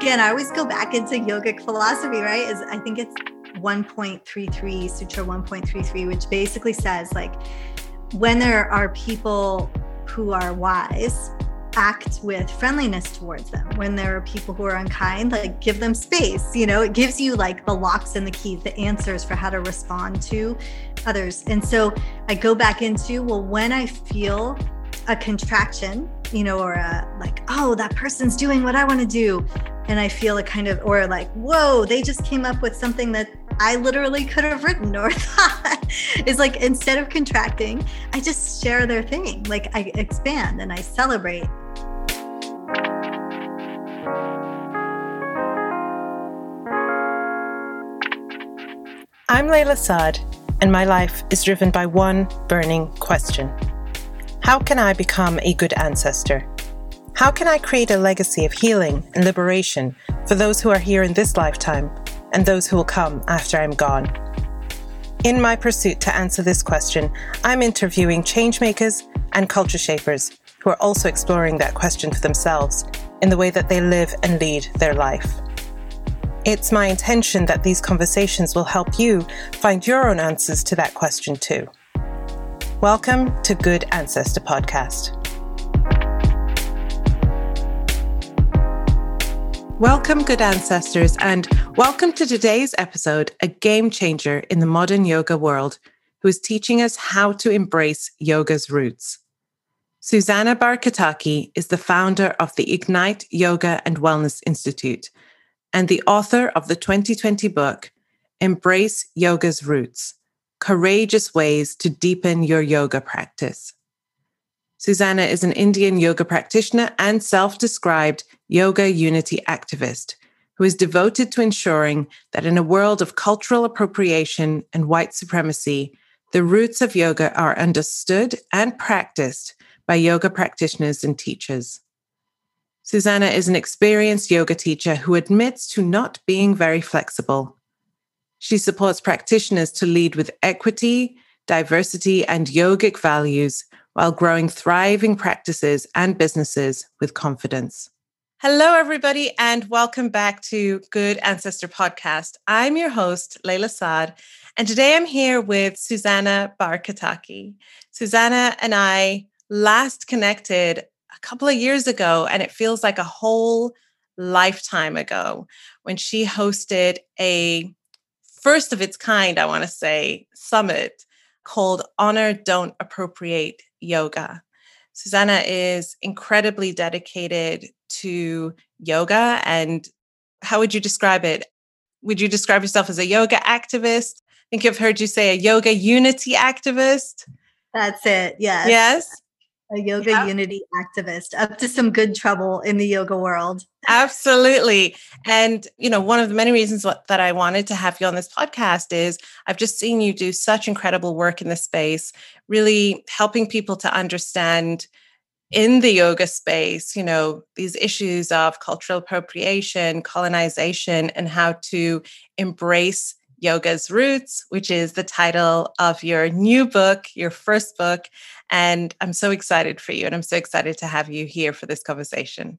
again, I always go back into yogic philosophy, right? Is I think it's 1.33, Sutra 1.33, which basically says like when there are people who are wise, act with friendliness towards them. When there are people who are unkind, like give them space. You know, it gives you like the locks and the keys, the answers for how to respond to others. And so I go back into, well, when I feel a contraction, you know, or a like, oh, that person's doing what I want to do. And I feel a kind of, or like, whoa, they just came up with something that I literally could have written or thought. is like instead of contracting, I just share their thing. Like I expand and I celebrate. I'm Layla Saad, and my life is driven by one burning question How can I become a good ancestor? How can I create a legacy of healing and liberation for those who are here in this lifetime and those who will come after I'm gone? In my pursuit to answer this question, I'm interviewing changemakers and culture shapers who are also exploring that question for themselves in the way that they live and lead their life. It's my intention that these conversations will help you find your own answers to that question too. Welcome to Good Ancestor Podcast. Welcome, good ancestors, and welcome to today's episode, a game changer in the modern yoga world who is teaching us how to embrace yoga's roots. Susanna Barkataki is the founder of the Ignite Yoga and Wellness Institute and the author of the 2020 book, Embrace Yoga's Roots Courageous Ways to Deepen Your Yoga Practice. Susanna is an Indian yoga practitioner and self described yoga unity activist who is devoted to ensuring that in a world of cultural appropriation and white supremacy, the roots of yoga are understood and practiced by yoga practitioners and teachers. Susanna is an experienced yoga teacher who admits to not being very flexible. She supports practitioners to lead with equity, diversity, and yogic values while growing thriving practices and businesses with confidence. Hello, everybody, and welcome back to Good Ancestor Podcast. I'm your host, Layla Saad, and today I'm here with Susanna Barkataki. Susanna and I last connected a couple of years ago, and it feels like a whole lifetime ago when she hosted a first of its kind, I want to say, summit called Honor, Don't Appropriate yoga. Susanna is incredibly dedicated to yoga. And how would you describe it? Would you describe yourself as a yoga activist? I think I've heard you say a yoga unity activist. That's it. Yes. Yes a yoga yeah. unity activist up to some good trouble in the yoga world absolutely and you know one of the many reasons what, that i wanted to have you on this podcast is i've just seen you do such incredible work in this space really helping people to understand in the yoga space you know these issues of cultural appropriation colonization and how to embrace Yoga's Roots, which is the title of your new book, your first book. And I'm so excited for you. And I'm so excited to have you here for this conversation.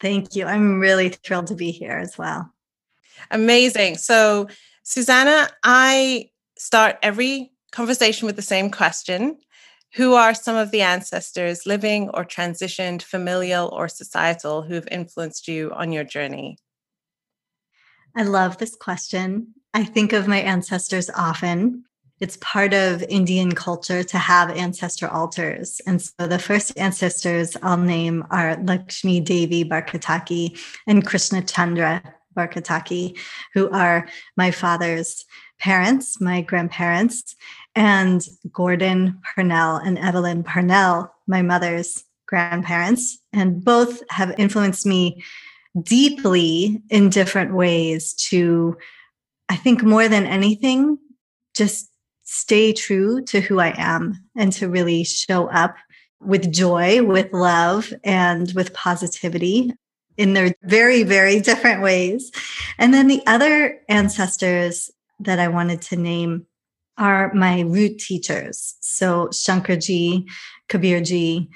Thank you. I'm really thrilled to be here as well. Amazing. So, Susanna, I start every conversation with the same question Who are some of the ancestors, living or transitioned, familial or societal, who've influenced you on your journey? I love this question. I think of my ancestors often. It's part of Indian culture to have ancestor altars. And so the first ancestors I'll name are Lakshmi Devi Barkataki and Krishna Chandra Barkataki, who are my father's parents, my grandparents, and Gordon Parnell and Evelyn Parnell, my mother's grandparents. And both have influenced me deeply in different ways to I think more than anything, just stay true to who I am and to really show up with joy, with love, and with positivity in their very, very different ways. And then the other ancestors that I wanted to name are my root teachers. So Shankarji, Kabirji,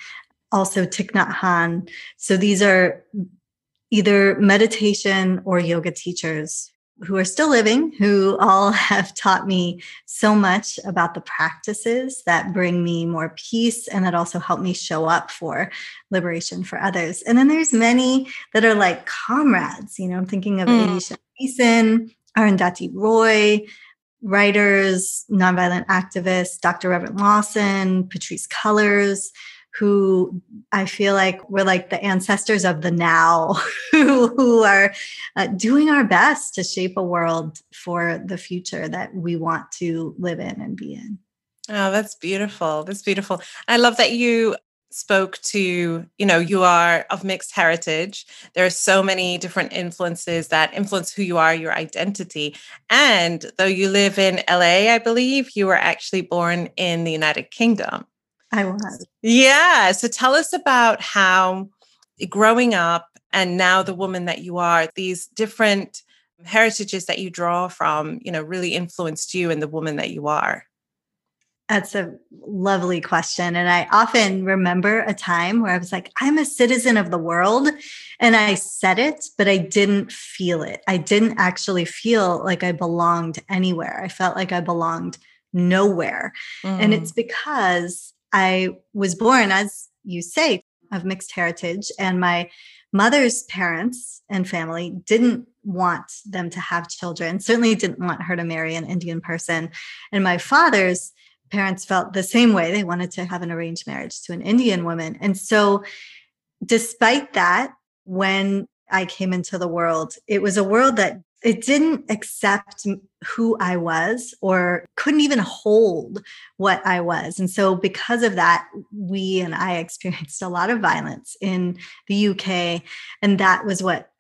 also Thich Nhat Hanh. So these are either meditation or yoga teachers who are still living, who all have taught me so much about the practices that bring me more peace and that also help me show up for liberation for others. And then there's many that are like comrades. You know, I'm thinking of mm. Aisha Beeson, Arundhati Roy, writers, nonviolent activists, Dr. Reverend Lawson, Patrice Cullors, who I feel like we're like the ancestors of the now, who, are uh, doing our best to shape a world for the future that we want to live in and be in. Oh, that's beautiful. That's beautiful. I love that you spoke to you know you are of mixed heritage there are so many different influences that influence who you are your identity and though you live in la i believe you were actually born in the united kingdom I was. Yeah. So tell us about how growing up and now the woman that you are, these different heritages that you draw from, you know, really influenced you and the woman that you are. That's a lovely question. And I often remember a time where I was like, I'm a citizen of the world. And I said it, but I didn't feel it. I didn't actually feel like I belonged anywhere. I felt like I belonged nowhere. Mm. And it's because I was born, as you say, of mixed heritage, and my mother's parents and family didn't want them to have children, certainly didn't want her to marry an Indian person. And my father's parents felt the same way. They wanted to have an arranged marriage to an Indian woman. And so, despite that, when I came into the world, it was a world that it didn't accept who I was or couldn't even hold what I was. And so, because of that, we and I experienced a lot of violence in the UK. And that was what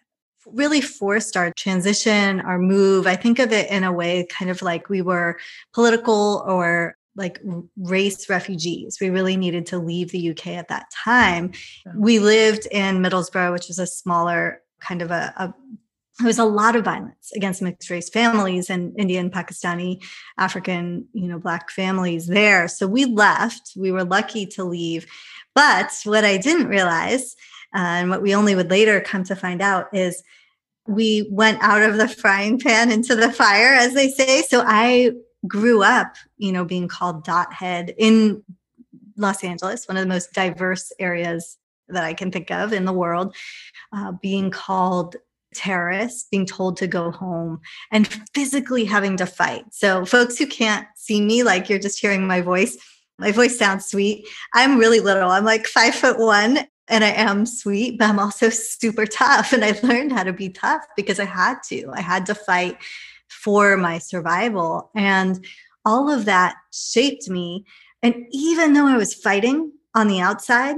really forced our transition, our move. I think of it in a way kind of like we were political or like race refugees. We really needed to leave the UK at that time. We lived in Middlesbrough, which was a smaller kind of a, a there was a lot of violence against mixed race families and Indian, Pakistani, African, you know, Black families there. So we left. We were lucky to leave. But what I didn't realize, uh, and what we only would later come to find out, is we went out of the frying pan into the fire, as they say. So I grew up, you know, being called dot head in Los Angeles, one of the most diverse areas that I can think of in the world, uh, being called terrorists being told to go home and physically having to fight. So, folks who can't see me, like you're just hearing my voice, my voice sounds sweet. I'm really little. I'm like five foot one and I am sweet, but I'm also super tough. And I learned how to be tough because I had to. I had to fight for my survival. And all of that shaped me. And even though I was fighting on the outside,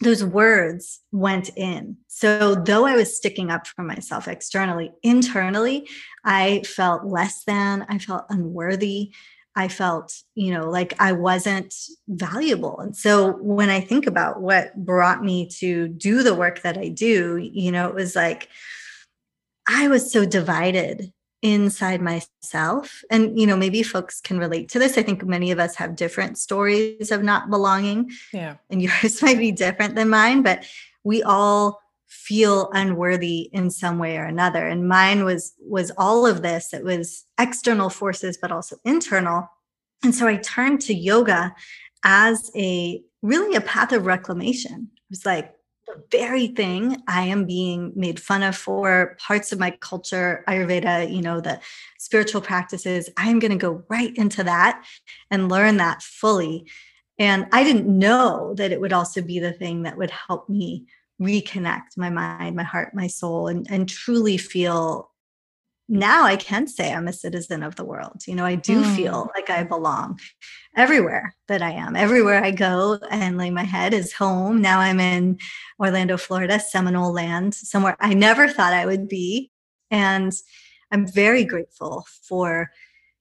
those words went in. So, though I was sticking up for myself externally, internally, I felt less than, I felt unworthy. I felt, you know, like I wasn't valuable. And so when I think about what brought me to do the work that I do, you know, it was like I was so divided inside myself. And you know maybe folks can relate to this. I think many of us have different stories of not belonging. Yeah. And yours might be different than mine but we all feel unworthy in some way or another. And mine was was all of this. It was external forces but also internal. And so i turned to yoga as a really a path of reclamation. It was like the very thing I am being made fun of for parts of my culture, Ayurveda, you know, the spiritual practices, I'm going to go right into that and learn that fully. And I didn't know that it would also be the thing that would help me reconnect my mind, my heart, my soul, and, and truly feel now I can say I'm a citizen of the world. You know, I do mm. feel like I belong everywhere that I am. Everywhere I go and lay my head is home. Now I'm in Orlando, Florida, Seminole land, somewhere I never thought I would be. And I'm very grateful for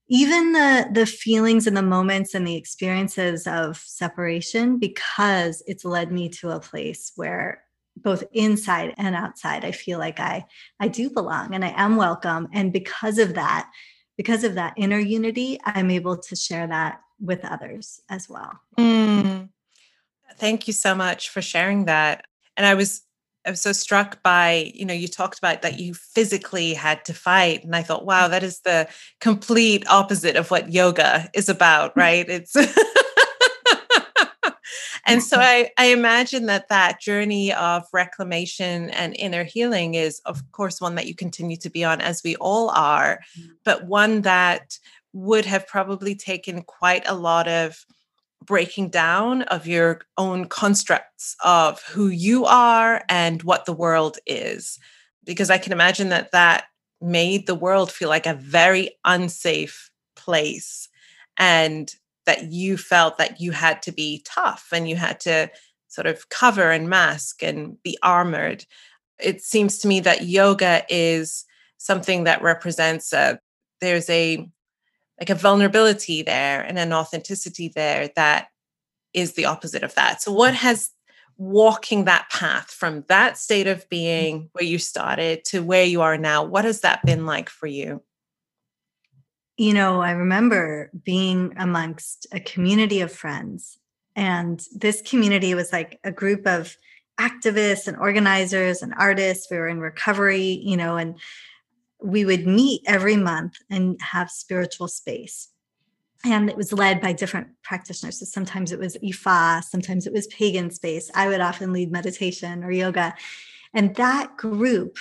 even the the feelings and the moments and the experiences of separation because it's led me to a place where both inside and outside i feel like i i do belong and i am welcome and because of that because of that inner unity i'm able to share that with others as well mm. thank you so much for sharing that and i was I was so struck by, you know, you talked about that you physically had to fight. And I thought, wow, that is the complete opposite of what yoga is about, right? It's and so I, I imagine that that journey of reclamation and inner healing is of course one that you continue to be on as we all are mm. but one that would have probably taken quite a lot of breaking down of your own constructs of who you are and what the world is because i can imagine that that made the world feel like a very unsafe place and that you felt that you had to be tough and you had to sort of cover and mask and be armored. It seems to me that yoga is something that represents a there's a like a vulnerability there and an authenticity there that is the opposite of that. So what has walking that path from that state of mm. being where you started to where you are now, what has that been like for you? You know, I remember being amongst a community of friends. And this community was like a group of activists and organizers and artists. We were in recovery, you know, and we would meet every month and have spiritual space. And it was led by different practitioners. So sometimes it was Ifa, sometimes it was pagan space. I would often lead meditation or yoga. And that group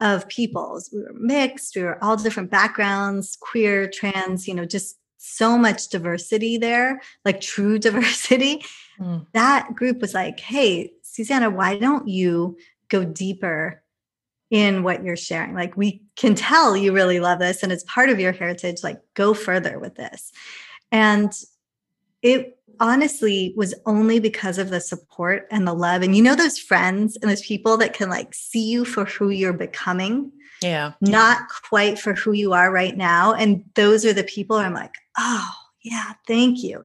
of peoples. We were mixed, we were all different backgrounds, queer, trans, you know, just so much diversity there, like true diversity. Mm. That group was like, hey, Susanna, why don't you go deeper in what you're sharing? Like, we can tell you really love this and it's part of your heritage. Like, go further with this. And it honestly was only because of the support and the love. And you know, those friends and those people that can like see you for who you're becoming. Yeah. Not quite for who you are right now. And those are the people I'm like, oh, yeah, thank you.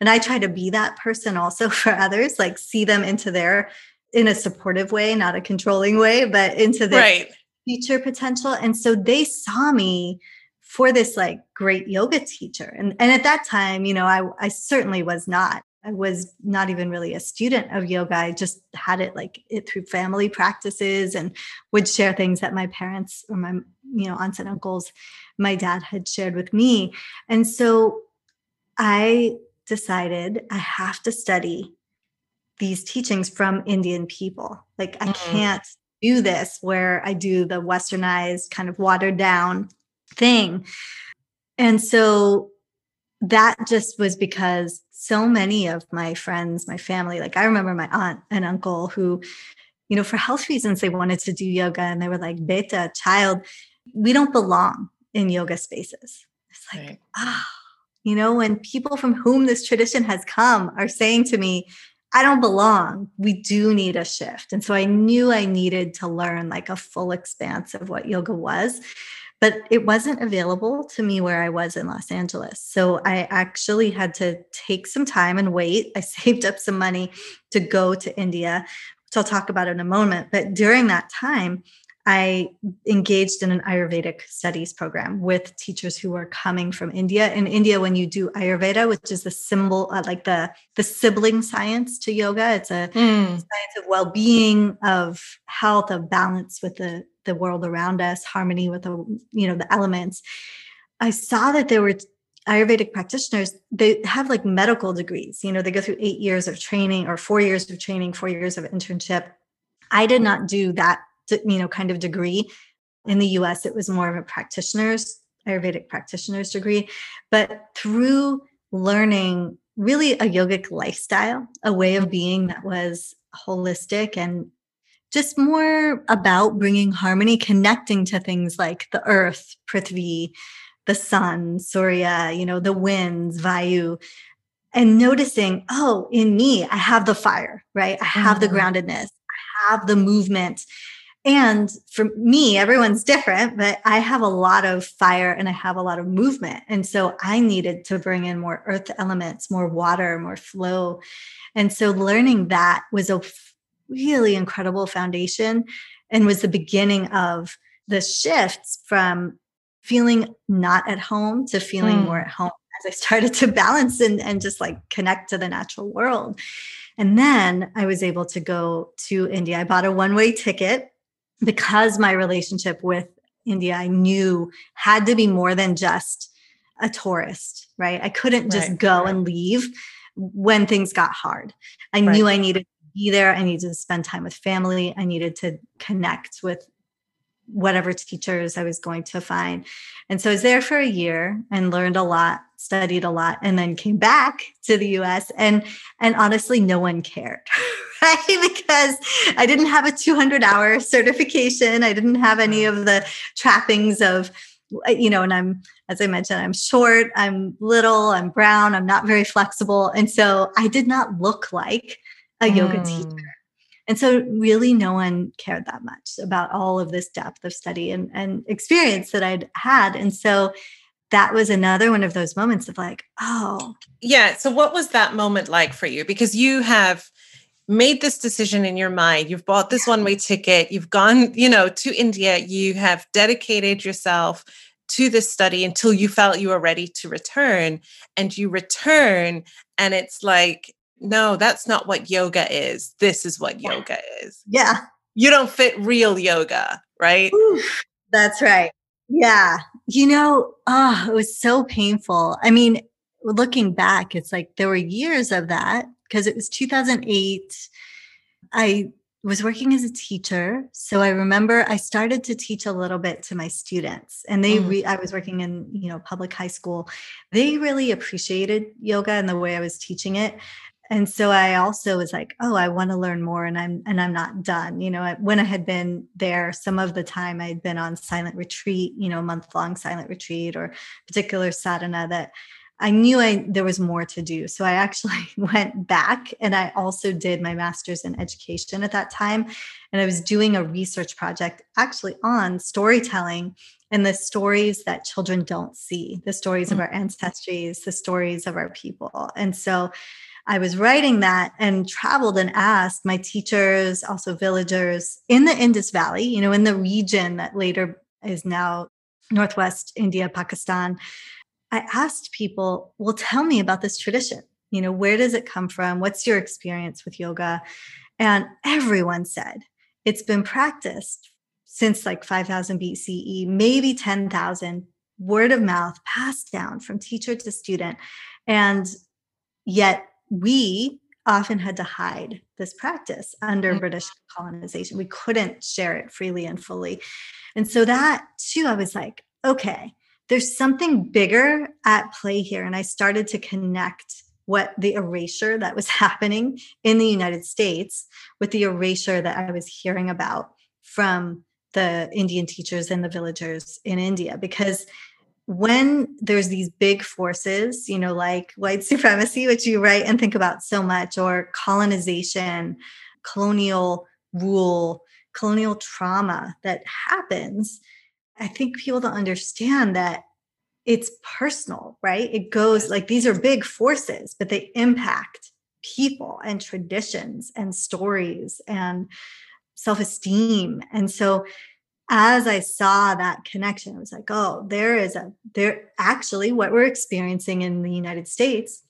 And I try to be that person also for others, like see them into their, in a supportive way, not a controlling way, but into their right. future potential. And so they saw me for this like great yoga teacher. And, and at that time, you know, I, I certainly was not. I was not even really a student of yoga. I just had it like it through family practices and would share things that my parents or my, you know, aunts and uncles, my dad had shared with me. And so I decided I have to study these teachings from Indian people. Like I mm-hmm. can't do this where I do the westernized kind of watered down thing. And so that just was because so many of my friends, my family, like I remember my aunt and uncle who, you know, for health reasons, they wanted to do yoga and they were like, Beta, child, we don't belong in yoga spaces. It's like, right. ah, oh, you know, when people from whom this tradition has come are saying to me, I don't belong. We do need a shift. And so I knew I needed to learn like a full expanse of what yoga was but it wasn't available to me where I was in Los Angeles. So I actually had to take some time and wait. I saved up some money to go to India, which I'll talk about in a moment. But during that time, I engaged in an Ayurvedic studies program with teachers who were coming from India. In India, when you do Ayurveda, which is the symbol, uh, like the the sibling science to yoga, it's a mm. science of well-being, of health, of balance with the the world around us, harmony with the you know the elements. I saw that there were Ayurvedic practitioners. They have like medical degrees. You know, they go through eight years of training or four years of training, four years of internship. I did not do that, you know, kind of degree. In the U.S., it was more of a practitioner's Ayurvedic practitioner's degree, but through learning really a yogic lifestyle, a way of being that was holistic and just more about bringing harmony, connecting to things like the earth, Prithvi, the sun, Surya, you know, the winds, Vayu, and noticing, oh, in me, I have the fire, right? I have mm-hmm. the groundedness, I have the movement. And for me, everyone's different, but I have a lot of fire and I have a lot of movement. And so I needed to bring in more earth elements, more water, more flow. And so learning that was a really incredible foundation and was the beginning of the shifts from feeling not at home to feeling mm. more at home. as I started to balance and, and just like connect to the natural world. And then I was able to go to India. I bought a one way ticket because my relationship with India, I knew had to be more than just a tourist, right? I couldn't just right. go and leave when things got hard. I right. knew I needed to be there. I needed to spend time with family. I needed to connect with whatever teachers I was going to find. And so I was there for a year and learned a lot, studied a lot, and then came back to the US. And and honestly, no one cared. Right? Because I didn't have a 200 hour certification. I didn't have any of the trappings of you know, and I'm, as I mentioned, I'm short, I'm little, I'm brown, I'm not very flexible. And so I did not look like a mm. yoga teacher. And so really no one cared that much about all of this depth of study and, and experience that I'd had. And so that was another one of those moments of like, oh. Yeah. So what was that moment like for you? Because you have made this decision in your mind. You've bought this one way ticket. You've gone you know to india. You have dedicated yourself to this study until you felt you were ready to return and you return and it's like no that's not what yoga is. This is what yoga is. Yeah. You don't fit real yoga right? Ooh, that's right. Yeah. You know oh it was so painful. I mean looking back it's like there were years of that because it was 2008. I was working as a teacher. So I remember I started to teach a little bit to my students and they, mm. re- I was working in, you know, public high school. They really appreciated yoga and the way I was teaching it. And so I also was like, oh, I want to learn more and I'm, and I'm not done. You know, when I had been there, some of the time I'd been on silent retreat, you know, month long silent retreat or particular sadhana that I knew I there was more to do. So I actually went back and I also did my master's in education at that time. And I was doing a research project actually on storytelling and the stories that children don't see, the stories of mm. our ancestries, the stories of our people. And so I was writing that and traveled and asked my teachers, also villagers in the Indus Valley, you know, in the region that later is now Northwest India, Pakistan I asked people, well, tell me about this tradition. You know, where does it come from? What's your experience with yoga? And everyone said it's been practiced since like 5000 BCE, maybe 10,000, word of mouth passed down from teacher to student. And yet we often had to hide this practice under mm-hmm. British colonization. We couldn't share it freely and fully. And so that too, I was like, okay, there's something bigger at play here. And I started to connect what the erasure that was happening in the United States with the erasure that I was hearing about from the Indian teachers and the villagers in India. Because when there's these big forces, you know, like white supremacy, which you write and think about so much, or colonization, colonial rule, colonial trauma that happens, I think people don't understand that it's personal, right? It goes like these are big forces, but they impact people and traditions and stories and self esteem. And so as I saw that connection, I was like, oh, there is a, there actually what we're experiencing in the United States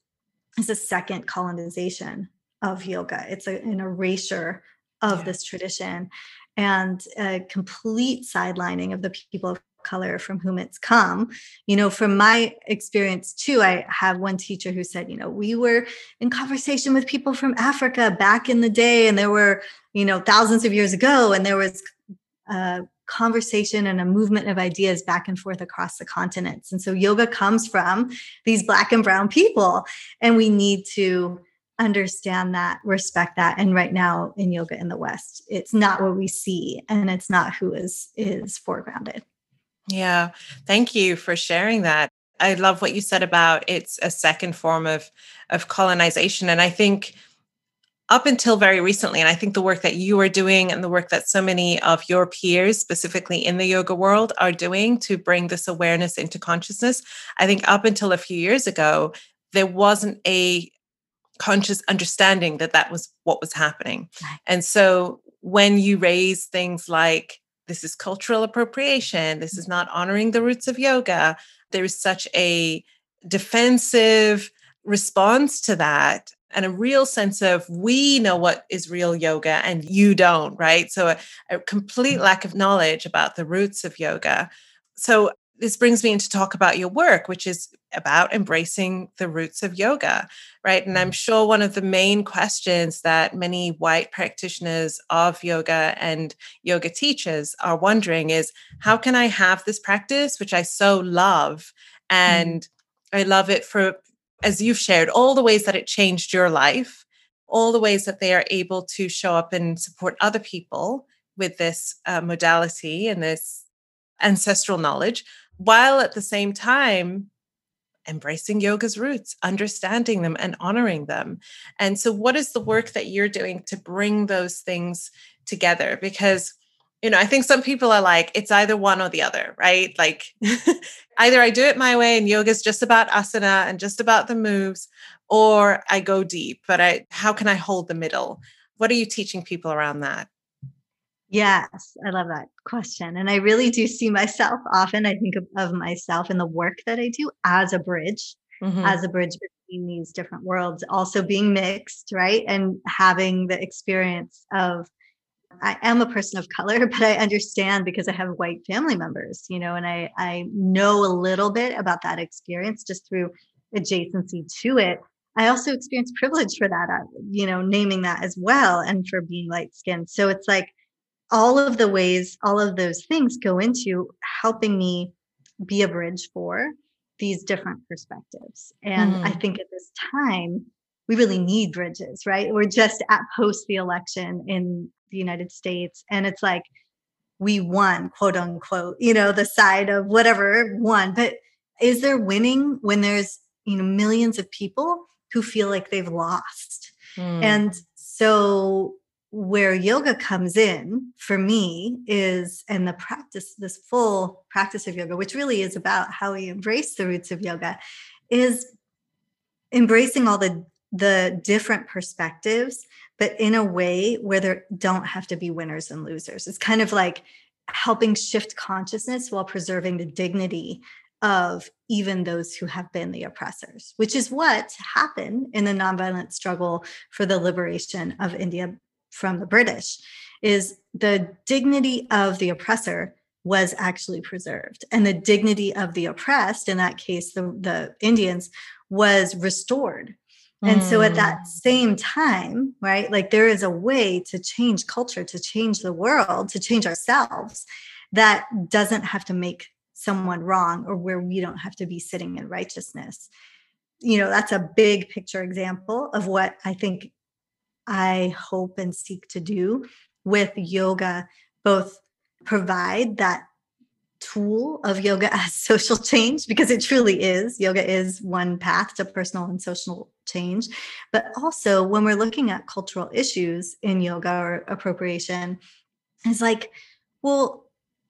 is a second colonization of yoga. It's a, an erasure of yeah. this tradition and a complete sidelining of the people of color from whom it's come. You know from my experience too i have one teacher who said you know we were in conversation with people from africa back in the day and there were you know thousands of years ago and there was a conversation and a movement of ideas back and forth across the continents. And so yoga comes from these black and brown people and we need to understand that, respect that. And right now in yoga in the West, it's not what we see and it's not who is is foregrounded. Yeah. Thank you for sharing that. I love what you said about it's a second form of of colonization. And I think up until very recently, and I think the work that you are doing and the work that so many of your peers, specifically in the yoga world, are doing to bring this awareness into consciousness, I think up until a few years ago, there wasn't a conscious understanding that that was what was happening. And so when you raise things like, this is cultural appropriation, this is not honoring the roots of yoga, there is such a defensive response to that and a real sense of we know what is real yoga and you don't, right? So a, a complete mm. lack of knowledge about the roots of yoga. So this brings me into talk about your work, which is about embracing the roots of yoga, right? And I'm mm. sure one of the main questions that many white practitioners of yoga and yoga teachers are wondering is how can I have this practice, which I so love? Mm. And mm. I love it for, as you've shared, all the ways that it changed your life, all the ways that they are able to show up and support other people with this uh, modality and this ancestral knowledge, while at the same time embracing yoga's roots, understanding them and honoring them. And so, what is the work that you're doing to bring those things together? Because you know, I think some people are like, it's either one or the other, right? Like, either I do it my way and yoga is just about asana and just about the moves, or I go deep. But I, how can I hold the middle? What are you teaching people around that? Yes, I love that question. And I really do see myself often, I think of, of myself and the work that I do as a bridge, mm-hmm. as a bridge between these different worlds, also being mixed, right? And having the experience of, I am a person of color, but I understand because I have white family members, you know, and I, I know a little bit about that experience just through adjacency to it. I also experience privilege for that, uh, you know, naming that as well and for being light skinned. So it's like, all of the ways, all of those things go into helping me be a bridge for these different perspectives. And mm. I think at this time, we really need bridges, right? We're just at post the election in the United States. And it's like, we won, quote unquote, you know, the side of whatever won. But is there winning when there's, you know, millions of people who feel like they've lost? Mm. And so where yoga comes in for me is and the practice this full practice of yoga which really is about how we embrace the roots of yoga is embracing all the the different perspectives but in a way where there don't have to be winners and losers. It's kind of like helping shift consciousness while preserving the dignity of even those who have been the oppressors, which is what happened in the nonviolent struggle for the liberation of India from the British is the dignity of the oppressor was actually preserved. And the dignity of the oppressed in that case the, the indians was restored. And so at that mm. same time right like there is a way to change culture to change the world to change ourselves that doesn't have to make someone wrong or where we don't have to be sitting in righteousness. You know that's a big picture example of what i think I hope and seek to do with yoga, both provide that tool of yoga as social change because it truly is. Yoga is one path to personal and social change. But also, when we're looking at cultural issues in yoga or appropriation, it's like, well,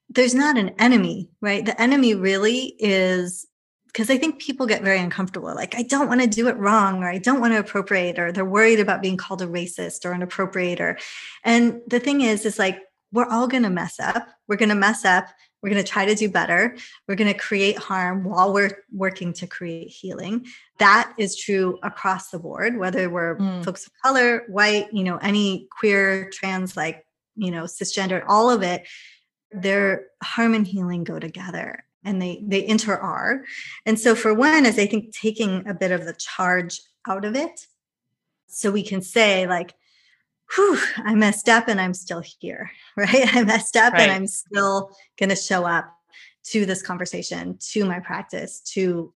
there's not an enemy, right? The enemy really is because I think people get very uncomfortable. Like, I don't want to do it wrong, or I don't want to appropriate, or they're worried about being called a racist or an appropriator. And the thing is, is like, we're all going to mess up. We're going to mess up. We're going to try to do better. We're going to create harm while we're working to create healing. That is true across the board, whether we're mm. folks of color, white, you know, any queer, trans, like, you know, cisgender, all of it. Their harm and healing go together and they they inter are. And so for one is i think taking a bit of the charge out of it. So we can say like whew i messed up and i'm still here right? I messed up right. and i'm still going to show up to this conversation to my practice to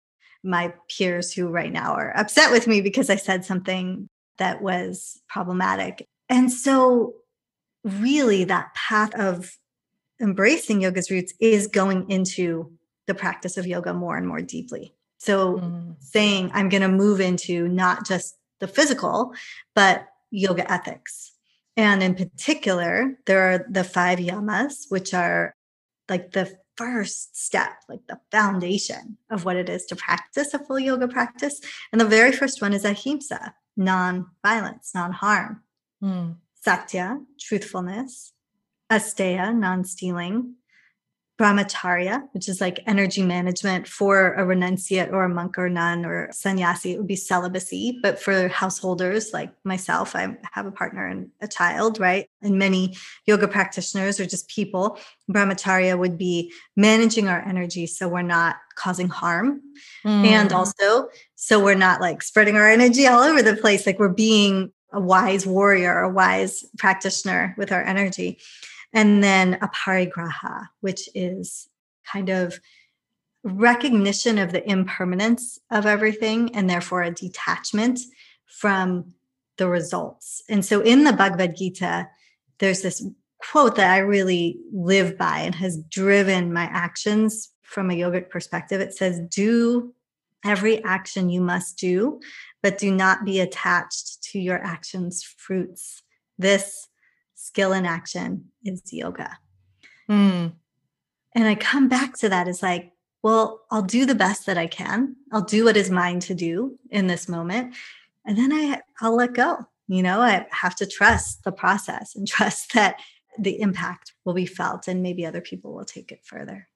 my peers who right now are upset with me because i said something that was problematic. And so really that path of embracing yoga's roots is going into the practice of yoga more and more deeply. So mm. saying I'm going to move into not just the physical, but yoga ethics. And in particular, there are the five yamas, which are like the first step, like the foundation of what it is to practice a full yoga practice. And the very first one is ahimsa, non violence, non harm. Mm. Satya, truthfulness. Asteya, non stealing. brahmacharya, which is like energy management for a renunciate or a monk or nun or sannyasi, it would be celibacy. But for householders like myself, I have a partner and a child, right? And many yoga practitioners or just people, brahmacharya would be managing our energy so we're not causing harm. Mm. And also, so we're not like spreading our energy all over the place, like we're being a wise warrior, a wise practitioner with our energy. And then aparigraha, which is kind of recognition of the impermanence of everything and therefore a detachment from the results. And so in the Bhagavad Gita, there's this quote that I really live by and has driven my actions from a yogic perspective. It says, Do every action you must do, but do not be attached to your actions' fruits. This skill in action is yoga. Mm. And I come back to that as like, well, I'll do the best that I can. I'll do what is mine to do in this moment. And then I, I'll let go. You know, I have to trust the process and trust that the impact will be felt and maybe other people will take it further.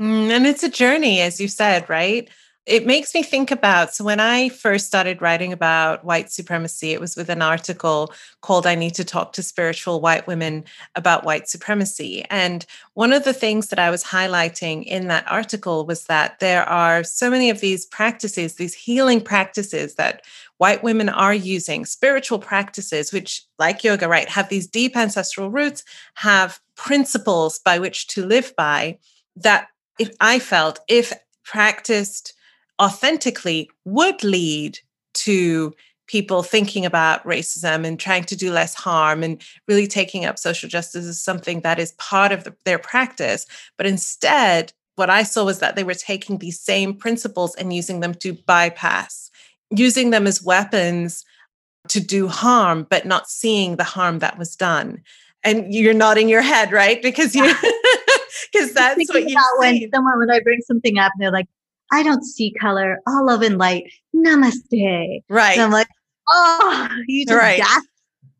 Mm, and it's a journey, as you said, right? It makes me think about so when I first started writing about white supremacy, it was with an article called I Need to Talk to Spiritual White Women About White Supremacy. And one of the things that I was highlighting in that article was that there are so many of these practices, these healing practices that white women are using, spiritual practices, which, like yoga, right, have these deep ancestral roots, have principles by which to live by that if I felt if practiced authentically would lead to people thinking about racism and trying to do less harm and really taking up social justice as something that is part of the, their practice. But instead, what I saw was that they were taking these same principles and using them to bypass, using them as weapons to do harm, but not seeing the harm that was done. And you're nodding your head, right? Because you because that's what you when someone when I bring something up, they're like, I don't see color, all love and light. Namaste. Right. And I'm like, oh, you just right.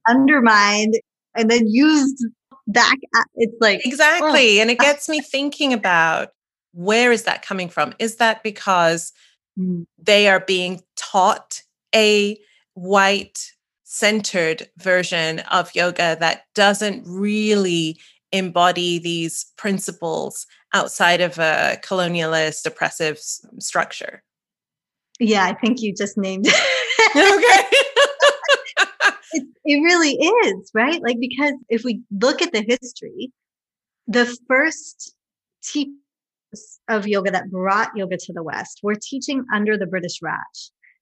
undermined and then used back. At, it's like exactly, oh. and it gets me thinking about where is that coming from? Is that because mm. they are being taught a white centered version of yoga that doesn't really embody these principles outside of a colonialist oppressive s- structure. Yeah i think you just named it okay. It, it really is right? Like because if we look at the history the first teachers of yoga that brought yoga to the west were teaching under the british raj.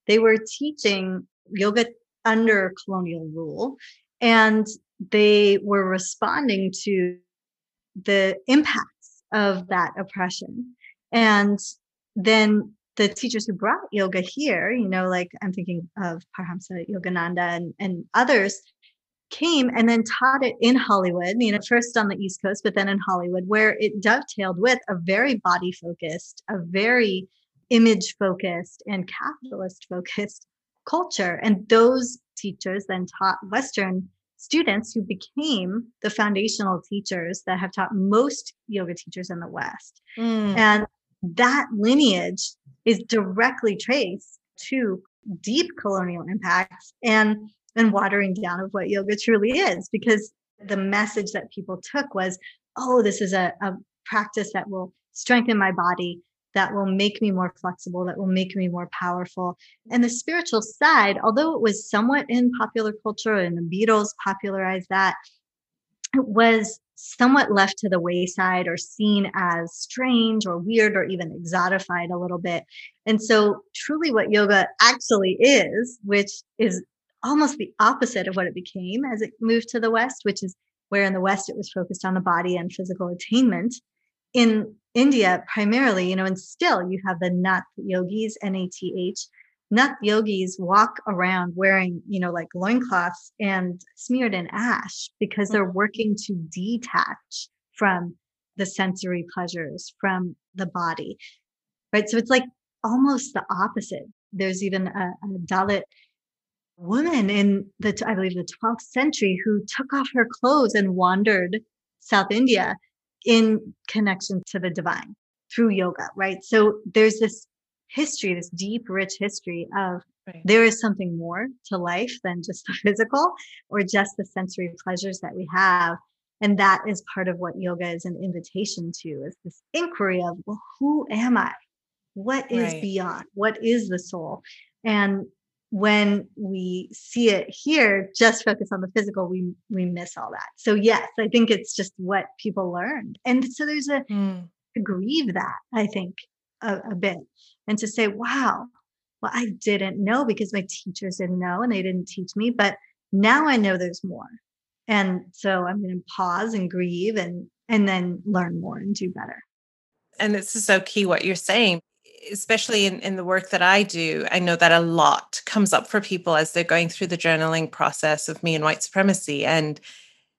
They were teaching yoga under colonial rule and they were responding to the impacts of that oppression. And then the teachers who brought yoga here, you know, like I'm thinking of Paramahansa Yogananda and, and others, came and then taught it in Hollywood, you know, first on the East Coast, but then in Hollywood, where it dovetailed with a very body focused, a very image focused and capitalist focused culture. And those teachers then taught Western students who became the foundational teachers that have taught most yoga teachers in the West. Mm. And that lineage is directly traced to deep colonial impacts and and watering down of what yoga truly is because the message that people took was oh this is a, a practice that will strengthen my body that will make me more flexible, that will make me more powerful. And the spiritual side, although it was somewhat in popular culture and the Beatles popularized that, it was somewhat left to the wayside or seen as strange or weird or even exotified a little bit. And so, truly, what yoga actually is, which is almost the opposite of what it became as it moved to the West, which is where in the West it was focused on the body and physical attainment. In India primarily, you know, and still you have the Nath yogis, N A T H. Nath yogis walk around wearing, you know, like loincloths and smeared in ash because they're mm-hmm. working to detach from the sensory pleasures from the body. Right. So it's like almost the opposite. There's even a, a Dalit woman in the, I believe, the 12th century who took off her clothes and wandered South India in connection to the divine through yoga, right? So there's this history, this deep, rich history of right. there is something more to life than just the physical or just the sensory pleasures that we have. And that is part of what yoga is an invitation to is this inquiry of, well, who am I? What is right. beyond? What is the soul? And when we see it here, just focus on the physical, we we miss all that. So yes, I think it's just what people learned. And so there's a mm. to grieve that, I think, a, a bit. And to say, wow, well, I didn't know because my teachers didn't know and they didn't teach me, but now I know there's more. And so I'm going to pause and grieve and and then learn more and do better. And this is so key what you're saying especially in, in the work that I do, I know that a lot comes up for people as they're going through the journaling process of me and white supremacy. And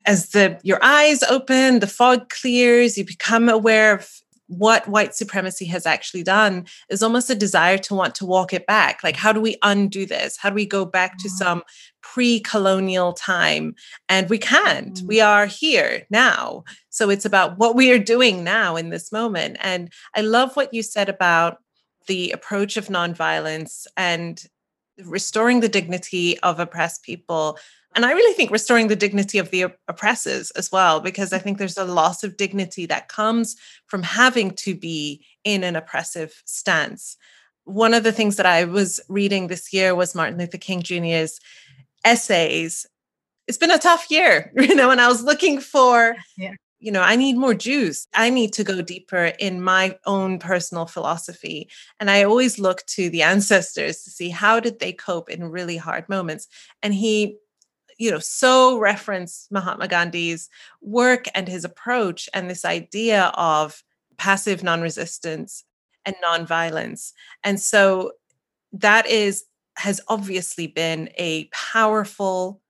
as the your eyes open, the fog clears, you become aware of what white supremacy has actually done is almost a desire to want to walk it back. Like, how do we undo this? How do we go back to mm-hmm. some pre colonial time? And we can't. Mm-hmm. We are here now. So it's about what we are doing now in this moment. And I love what you said about the approach of nonviolence and restoring the dignity of oppressed people. And I really think restoring the dignity of the oppressors as well, because I think there's a loss of dignity that comes from having to be in an oppressive stance. One of the things that I was reading this year was Martin Luther King Jr.'s essays. It's been a tough year, you know, and I was looking for yeah you know, I need more juice. I need to go deeper in my own personal philosophy. And I always look to the ancestors to see how did they cope in really hard moments. And he, you know, so referenced Mahatma Gandhi's work and his approach and this idea of passive non-resistance and non-violence. And so that is has obviously been a powerful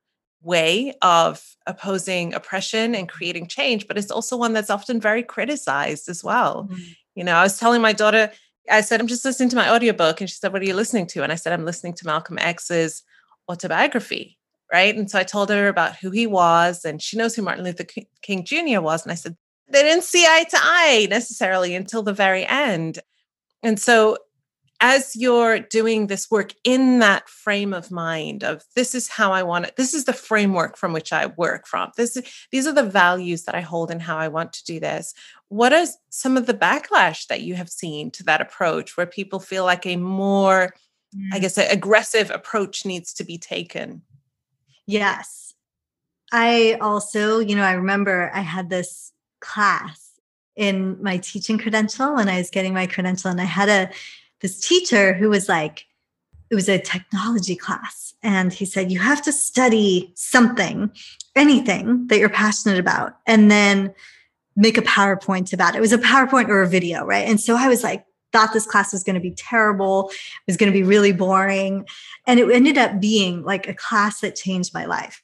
way of opposing oppression and creating change, but it's also one that's often very criticized as well. Mm-hmm. You know, I was telling my daughter, I said, I'm just listening to my audiobook. And she said, What are you listening to? And I said, I'm listening to Malcolm X's autobiography. Right. And so I told her about who he was, and she knows who Martin Luther King Jr. was. And I said, they didn't see eye to eye necessarily until the very end. And so as you're doing this work in that frame of mind of this is how I want it, this is the framework from which I work from. This these are the values that I hold and how I want to do this. What are some of the backlash that you have seen to that approach where people feel like a more, mm. I guess, aggressive approach needs to be taken? Yes. I also, you know, I remember I had this class in my teaching credential when I was getting my credential, and I had a this teacher who was like, it was a technology class. And he said, you have to study something, anything that you're passionate about, and then make a PowerPoint about it. It was a PowerPoint or a video, right? And so I was like, thought this class was going to be terrible, it was going to be really boring. And it ended up being like a class that changed my life.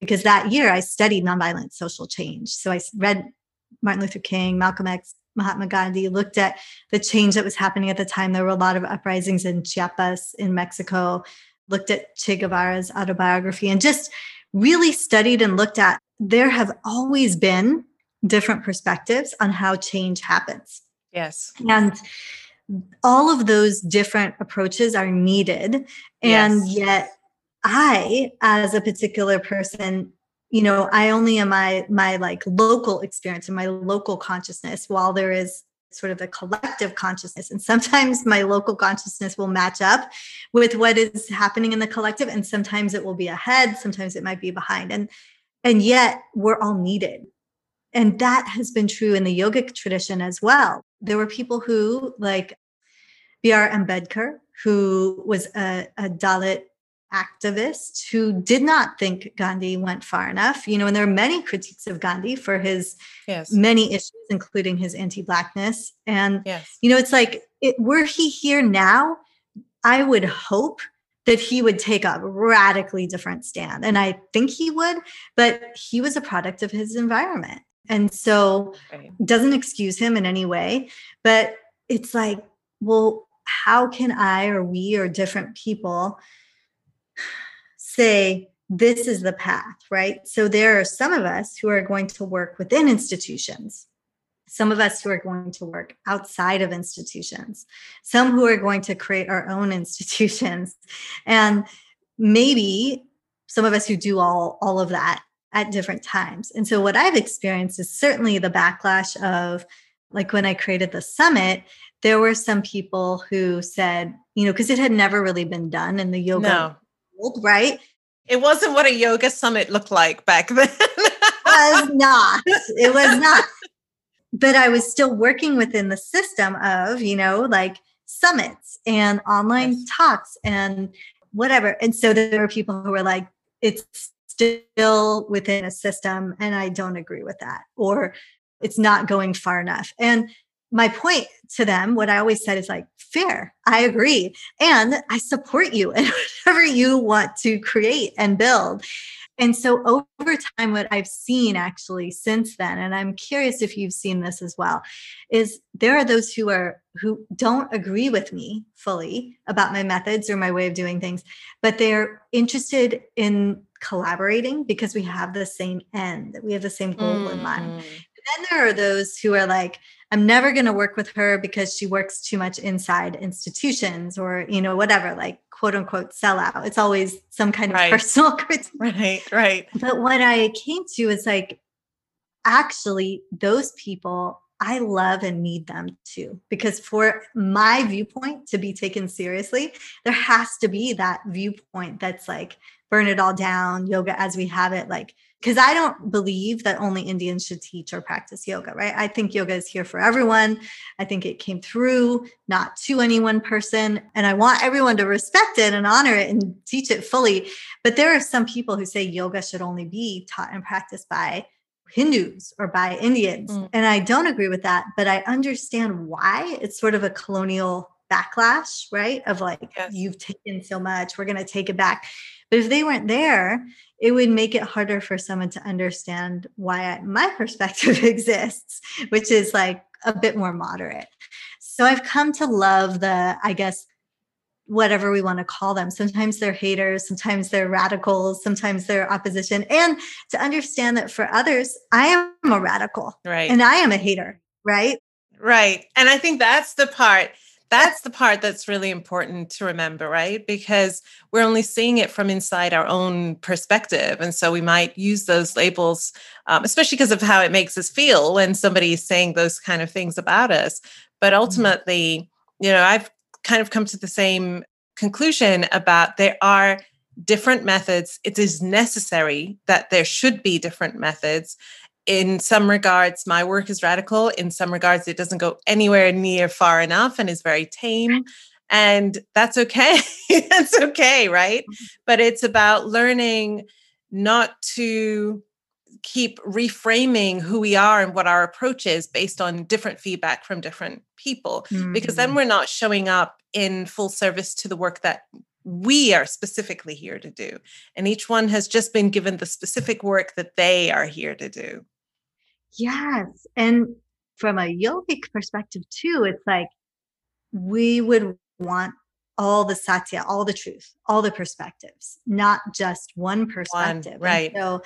Because that year I studied nonviolent social change. So I read Martin Luther King, Malcolm X, Mahatma Gandhi, looked at the change that was happening at the time. There were a lot of uprisings in Chiapas in Mexico, looked at Che Guevara's autobiography, and just really studied and looked at there have always been different perspectives on how change happens. Yes. And all of those different approaches are needed. And yes. yet, I, as a particular person, you know i only am my my like local experience and my local consciousness while there is sort of a collective consciousness and sometimes my local consciousness will match up with what is happening in the collective and sometimes it will be ahead sometimes it might be behind and and yet we're all needed and that has been true in the yogic tradition as well there were people who like B.R. Ambedkar who was a, a Dalit activist who did not think Gandhi went far enough. You know, and there are many critiques of Gandhi for his yes. many issues, including his anti-blackness. And yes. you know, it's like, it, were he here now, I would hope that he would take a radically different stand, and I think he would. But he was a product of his environment, and so right. doesn't excuse him in any way. But it's like, well, how can I or we or different people say this is the path, right? So there are some of us who are going to work within institutions some of us who are going to work outside of institutions, some who are going to create our own institutions, and maybe some of us who do all, all of that at different times. And so, what I've experienced is certainly the backlash of like when I created the summit, there were some people who said, you know, because it had never really been done in the yoga no. Right? It wasn't what a yoga summit looked like back then. it was not. It was not. But I was still working within the system of, you know, like summits and online yes. talks and whatever. And so there were people who were like, it's still within a system and I don't agree with that. Or it's not going far enough. And my point to them, what I always said is like, fair, I agree. And I support you in whatever you want to create and build. And so over time, what I've seen actually since then, and I'm curious if you've seen this as well, is there are those who are who don't agree with me fully about my methods or my way of doing things, but they're interested in collaborating because we have the same end, we have the same goal mm. in mind. And then there are those who are like, I'm never going to work with her because she works too much inside institutions or, you know, whatever, like quote unquote sellout. It's always some kind of right. personal critique. Right, right. But what I came to is like, actually, those people, I love and need them too. Because for my viewpoint to be taken seriously, there has to be that viewpoint that's like, burn it all down, yoga as we have it, like, because I don't believe that only Indians should teach or practice yoga, right? I think yoga is here for everyone. I think it came through, not to any one person. And I want everyone to respect it and honor it and teach it fully. But there are some people who say yoga should only be taught and practiced by Hindus or by Indians. Mm. And I don't agree with that, but I understand why it's sort of a colonial backlash, right? Of like, yes. you've taken so much, we're going to take it back. But if they weren't there, it would make it harder for someone to understand why I, my perspective exists, which is like a bit more moderate. So I've come to love the, I guess, whatever we want to call them. Sometimes they're haters, sometimes they're radicals, sometimes they're opposition. And to understand that for others, I am a radical. Right. And I am a hater. Right. Right. And I think that's the part that's the part that's really important to remember, right? Because we're only seeing it from inside our own perspective. And so we might use those labels, um, especially because of how it makes us feel when somebody is saying those kind of things about us. But mm-hmm. ultimately, you know, I've kind of come to the same conclusion about there are different methods. It is necessary that there should be different methods in some regards, my work is radical. In some regards, it doesn't go anywhere near far enough and is very tame. And that's okay. that's okay, right? Mm-hmm. But it's about learning not to keep reframing who we are and what our approach is based on different feedback from different people, mm-hmm. because then mm. we're not showing up in full service to the work that we are specifically here to do. And each one has just been given the specific work that they are here to do. Yes. And from a yogic perspective, too, it's like we would want all the satya, all the truth, all the perspectives, not just one perspective. One, right. And so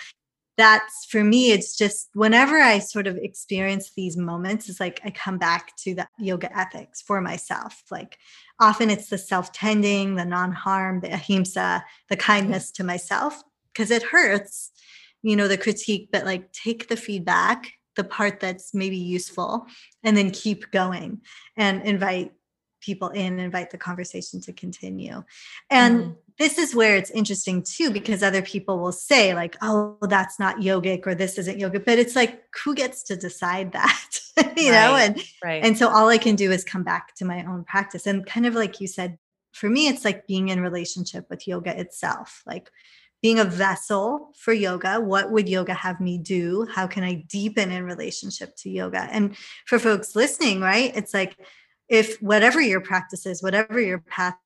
that's for me, it's just whenever I sort of experience these moments, it's like I come back to the yoga ethics for myself. Like often it's the self tending, the non harm, the ahimsa, the kindness to myself, because it hurts you know the critique but like take the feedback the part that's maybe useful and then keep going and invite people in invite the conversation to continue and mm. this is where it's interesting too because other people will say like oh that's not yogic or this isn't yoga but it's like who gets to decide that you right, know and right. and so all i can do is come back to my own practice and kind of like you said for me it's like being in relationship with yoga itself like being a vessel for yoga what would yoga have me do? How can i deepen in relationship to yoga? And for folks listening right it's like if whatever your practice is whatever your path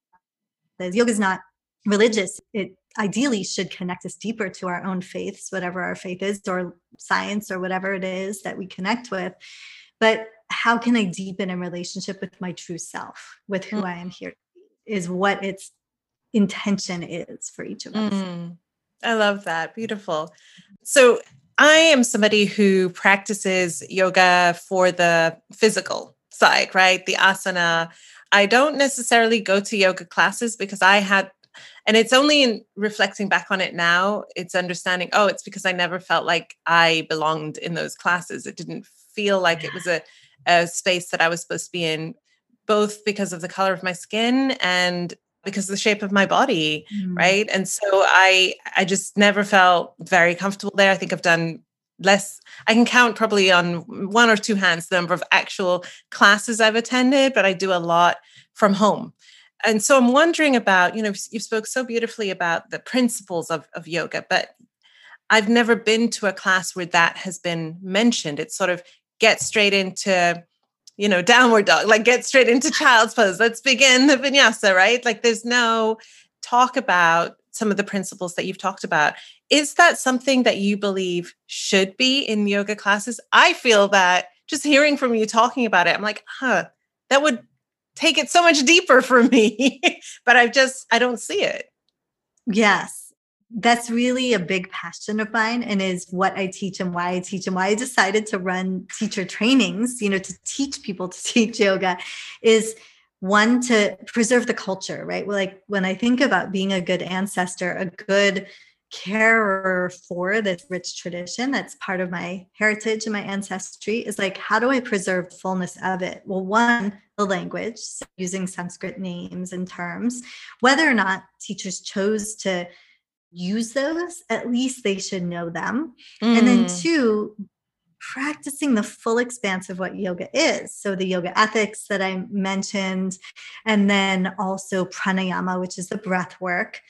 is yoga is not religious. It ideally should connect us deeper to our own faiths whatever our faith is or science or whatever it is that we connect with. But how can i deepen in relationship with my true self with who mm. i am here is what its intention is for each of us. Mm. I love that. Beautiful. So I am somebody who practices yoga for the physical side, right? The asana. I don't necessarily go to yoga classes because I had, and it's only in reflecting back on it now, it's understanding, oh, it's because I never felt like I belonged in those classes. It didn't feel like it was a, a space that I was supposed to be in, both because of the color of my skin and because of the shape of my body mm. right? And so i i just never felt very comfortable there. I think i've done less i can count probably on one or two hands the number of actual classes i've attended but i do a lot from home. And so i'm wondering about you know you spoke so beautifully about the principles of, of yoga but i've never been to a class where that has been mentioned. It's sort of get straight into you know, downward dog, like get straight into child's pose. Let's begin the vinyasa, right? Like there's no talk about some of the principles that you've talked about. Is that something that you believe should be in yoga classes? I feel that just hearing from you talking about it, I'm like, huh, that would take it so much deeper for me. but I just, I don't see it. Yes that's really a big passion of mine and is what I teach and why I teach and why I decided to run teacher trainings, you know, to teach people to teach yoga is one to preserve the culture, right? Like when I think about being a good ancestor, a good carer for this rich tradition that's part of my heritage and my ancestry is like how do i preserve fullness of it well one the language using sanskrit names and terms whether or not teachers chose to use those, at least they should know them. Mm. And then mm. two, practicing the full expanse of what yoga is. So the yoga ethics that I mentioned, and then also pranayama, which is the breath work,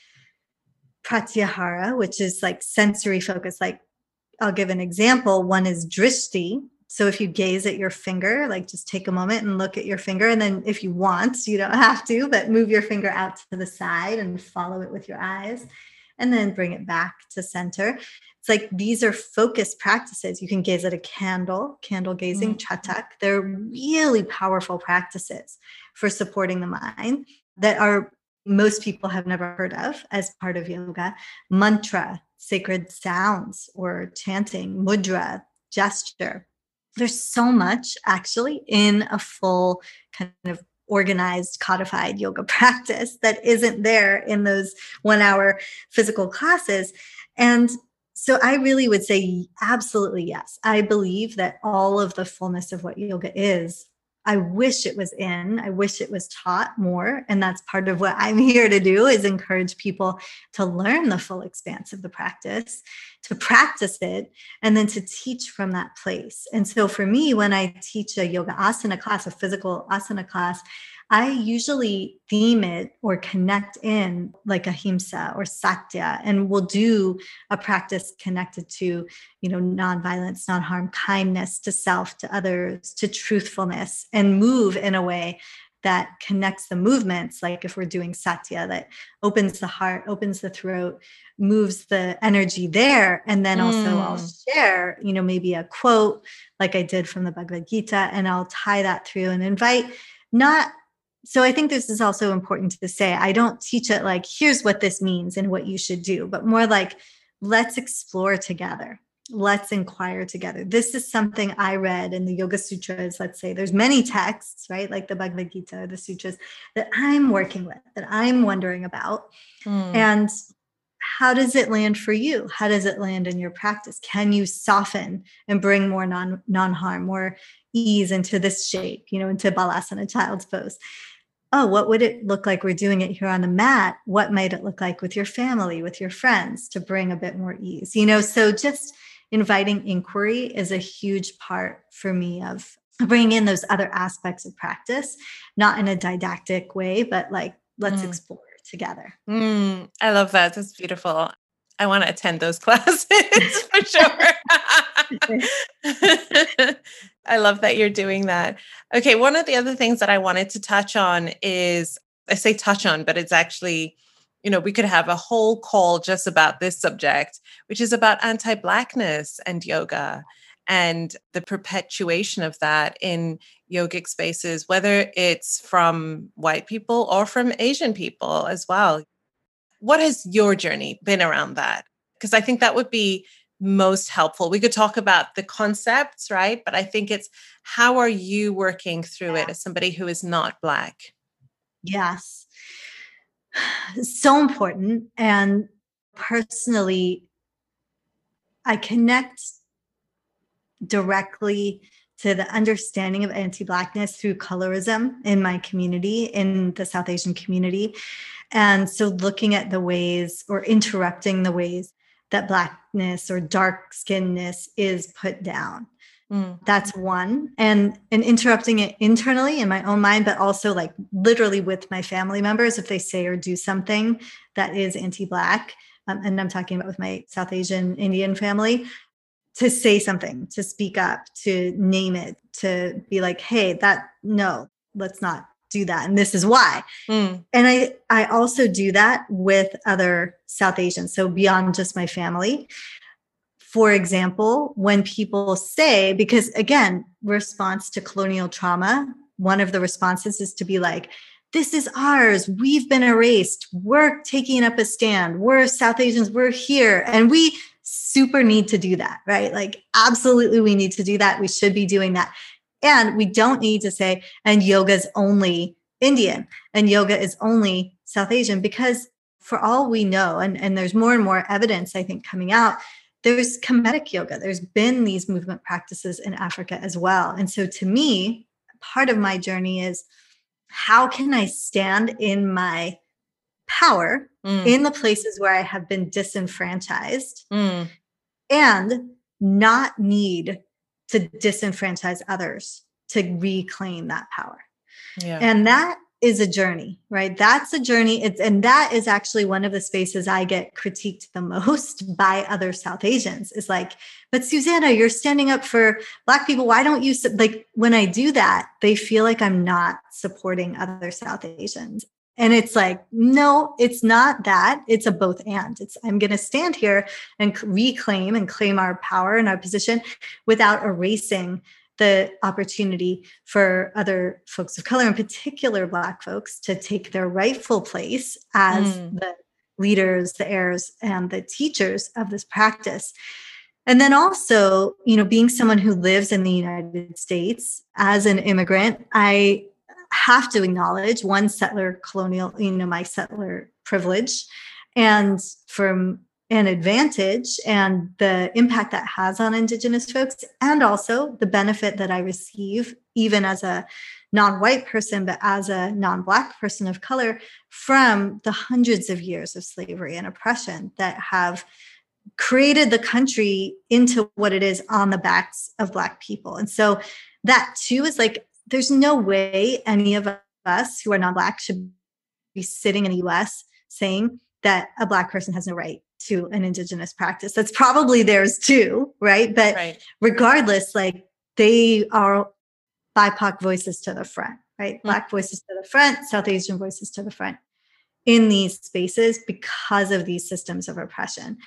pratyahara, which is like sensory focus. Like I'll give an example. One is drishti. So if you gaze at your finger, like just take a moment and look at your finger. And then if you want, you don't have to, but move your finger out to the side and follow it with your eyes and then bring it back to center. It's like these are focused practices. You can gaze at a candle, candle gazing, mm-hmm. tratak. They're really powerful practices for supporting the mind that are most people have never heard of as part of yoga. Mantra, sacred sounds or chanting, mudra, gesture. There's so much actually in a full kind of organized, codified yoga practice that isn't there in those one hour physical classes. And so I really would say absolutely yes. I believe that all of the fullness of what yoga is I wish it was in. I wish it was taught more. And that's part of what I'm here to do is encourage people to learn the full expanse of the practice, to practice it, and then to teach from that place. And so for me, when I teach a yoga asana class, a physical asana class, I usually theme it or connect in like ahimsa or satya, and we'll do a practice connected to, you know, nonviolence, non-harm, kindness to self, to others, to truthfulness, and move in a way that connects the movements like if we're doing satya that opens the heart opens the throat moves the energy there and then also mm. i'll share you know maybe a quote like i did from the bhagavad gita and i'll tie that through and invite not so I think this is also important to say. I don't teach it like, here's what this means and what you should do, but more like, let's explore together. Let's inquire together. This is something I read in the Yoga Sutras. Let's say there's many texts, right? Like the Bhagavad Gita, the sutras that I'm working with, that I'm wondering about. Mm. And how does it land for you? How does it land in your practice? Can you soften and bring more non non harm, more ease into this shape, you know, into balasana, child's pose? oh, what would it look like we're doing it here on the mat? What might it look like with your family, with your friends to bring a bit more ease? You know, so just inviting inquiry is a huge part for me of bringing in those other aspects of practice, not in a didactic way, but like, let's mm. explore together. Mm, I love that. That's beautiful. I want to attend those classes for sure. I love that you're doing that. Okay, one of the other things that I wanted to touch on is I say touch on, but it's actually, you know, we could have a whole call just about this subject, which is about anti Blackness and yoga and the perpetuation of that in yogic spaces, whether it's from white people or from Asian people as well. What has your journey been around that? Because I think that would be most helpful? We could talk about the concepts, right? But I think it's how are you working through yeah. it as somebody who is not Black? Yes. So important. And personally, I connect directly to the understanding of anti-blackness through colorism in my community in the south asian community. And so looking at the ways or interrupting the ways that blackness or dark skinness is put down. Mm. that's one. And and interrupting it internally in my own mind but also like literally with my family members if they say or do something that is anti-black um, and i'm talking about with my south asian indian family to say something, to speak up, to name it, to be like, hey, that no, let's not do that. And this is why. Mm. And I I also do that with other South Asians. So beyond just my family. For example, when people say, because again, response to colonial trauma, one of the responses is to be like, this is ours. We've been erased. We're taking up a stand. We're South Asians. We're here. And we super need to do that, right? Like, absolutely, we need to do that. We should be doing that. And we don't need to say, and yoga is only Indian and yoga is only South Asian, because for all we know, and, and there's more and more evidence, I think, coming out, there's Kemetic yoga. There's been these movement practices in Africa as well. And so to me, part of my journey is how can I stand in my power mm. in the places where I have been disenfranchised mm. and not need to disenfranchise others to reclaim that power. Yeah. And that is a journey, right? That's a journey. It's, and that is actually one of the spaces I get critiqued the most by other South Asians is like, but Susanna, you're standing up for Black people. Why don't you, like, when I do that, they feel like I'm not supporting other South Asians. And it's like, no, it's not that. It's a both and. It's I'm going to stand here and reclaim and claim our power and our position without erasing the opportunity for other folks of color, in particular Black folks, to take their rightful place as mm. the leaders, the heirs, and the teachers of this practice. And then also, you know, being someone who lives in the United States as an immigrant, I have to acknowledge one settler colonial, you know, my settler privilege, and from an advantage and the impact that has on Indigenous folks, and also the benefit that I receive, even as a non white person, but as a non Black person of color, from the hundreds of years of slavery and oppression that have created the country into what it is on the backs of Black people. And so that too is like there's no way any of us who are non-black should be sitting in the US saying that a black person has no right to an indigenous practice. That's probably theirs too, right? But right. regardless, like they are BIPOC voices to the front, right? Mm-hmm. Black voices to the front, South Asian voices to the front in these spaces because of these systems of oppression.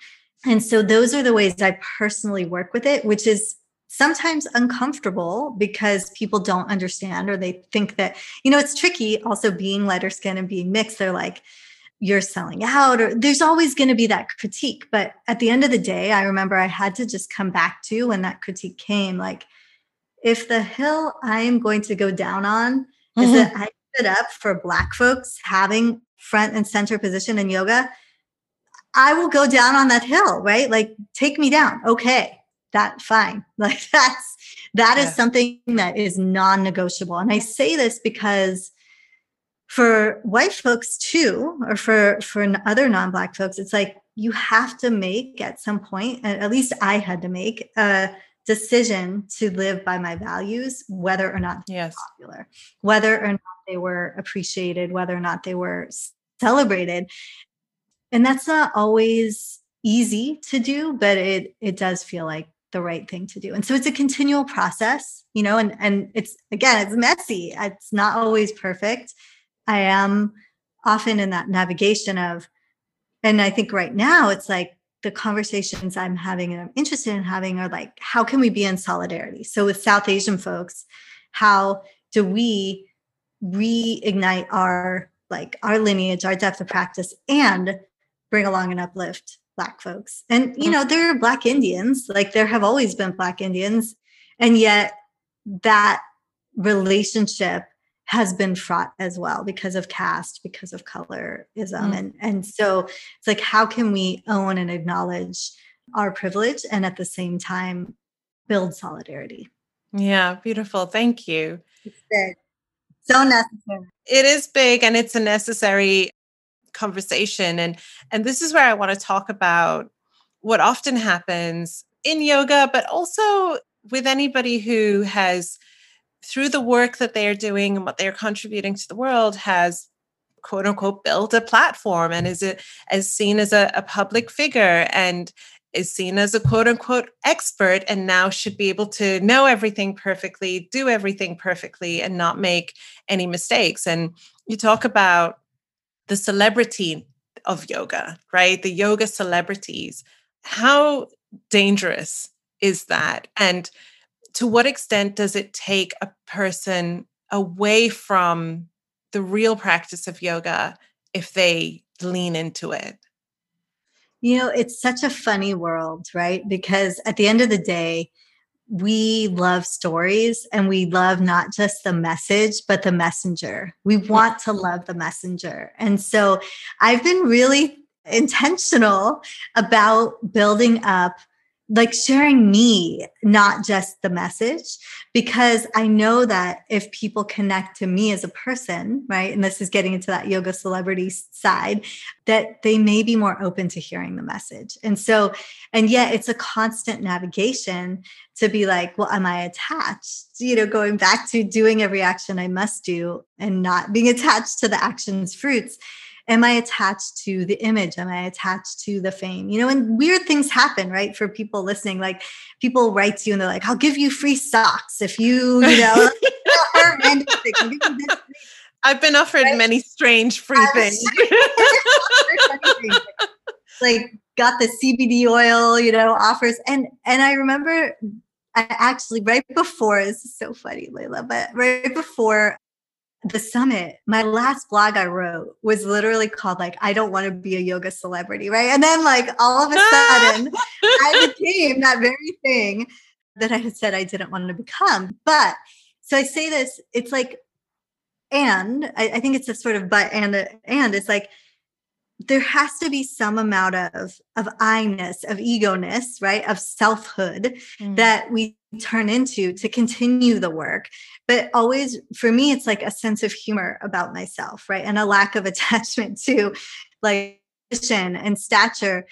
And so those are the ways I personally work with it, which is sometimes uncomfortable because people don't understand or they think that, you know, it's tricky also being lighter skin and being mixed. They're like, you're selling out, or there's always going to be that critique. But at the end of the day, I remember I had to just come back to when that critique came like, if the hill I am going to go down on mm-hmm. is that I stood up for Black folks having front and center position in yoga, I will go down on that hill, right? Like, take me down. Okay that fine. Like that's that is yeah. something that is non-negotiable. And i say this because for white folks too or for for other non-black folks it's like you have to make at some point at least i had to make a decision to live by my values whether or not yes. popular whether or not they were appreciated whether or not they were celebrated. And that's not always easy to do but it it does feel like the right thing to do. And so it's a continual process, you know, and and it's again, it's messy. It's not always perfect. I am often in that navigation of and I think right now it's like the conversations I'm having and I'm interested in having are like, how can we be in solidarity? So with South Asian folks, how do we reignite our like our lineage, our depth of practice, and bring along and uplift black folks. And you know there are black indians like there have always been black indians and yet that relationship has been fraught as well because of caste because of colorism. Mm. and and so it's like how can we own and acknowledge our privilege and at the same time build solidarity? Yeah beautiful. Thank you. It's big. So necessary. It is big and it's a necessary conversation and and this is where i want to talk about what often happens in yoga but also with anybody who has through the work that they're doing and what they're contributing to the world has quote unquote built a platform and is it as seen as a, a public figure and is seen as a quote unquote expert and now should be able to know everything perfectly, do everything perfectly, and not make any mistakes. And you talk about the celebrity of yoga, right? The yoga celebrities. How dangerous is that? And to what extent does it take a person away from the real practice of yoga if they lean into it? You know, it's such a funny world, right? Because at the end of the day, we love stories and we love not just the message, but the messenger. We want to love the messenger. And so I've been really intentional about building up like sharing me, not just the message, because I know that if people connect to me as a person, right, and this is getting into that yoga celebrity side, that they may be more open to hearing the message. And so, and yet it's a constant navigation to be like, well, am I attached? You know, going back to doing every action I must do and not being attached to the action's fruits am i attached to the image? Am i attached to the fame? You know and weird things happen right for people listening like people write to you and they're like i'll give you free socks if you you know i've been offered right? many strange free things. Like got the cbd oil you know offers. And and i remember I actually right before this is so funny, Layla, but right before the summit, my last blog I wrote was literally called like I don't want to be a yoga celebrity, right? And then like all of a sudden I became that very thing that I had said I didn't want to become. But so I say this, it's like, and I, I think it's a sort of but and and it's like there has to be some amount of of I-ness, of ego-ness, right? Of selfhood mm. that we turn into to continue the work. But always for me, it's like a sense of humor about myself, right? And a lack of attachment to like and stature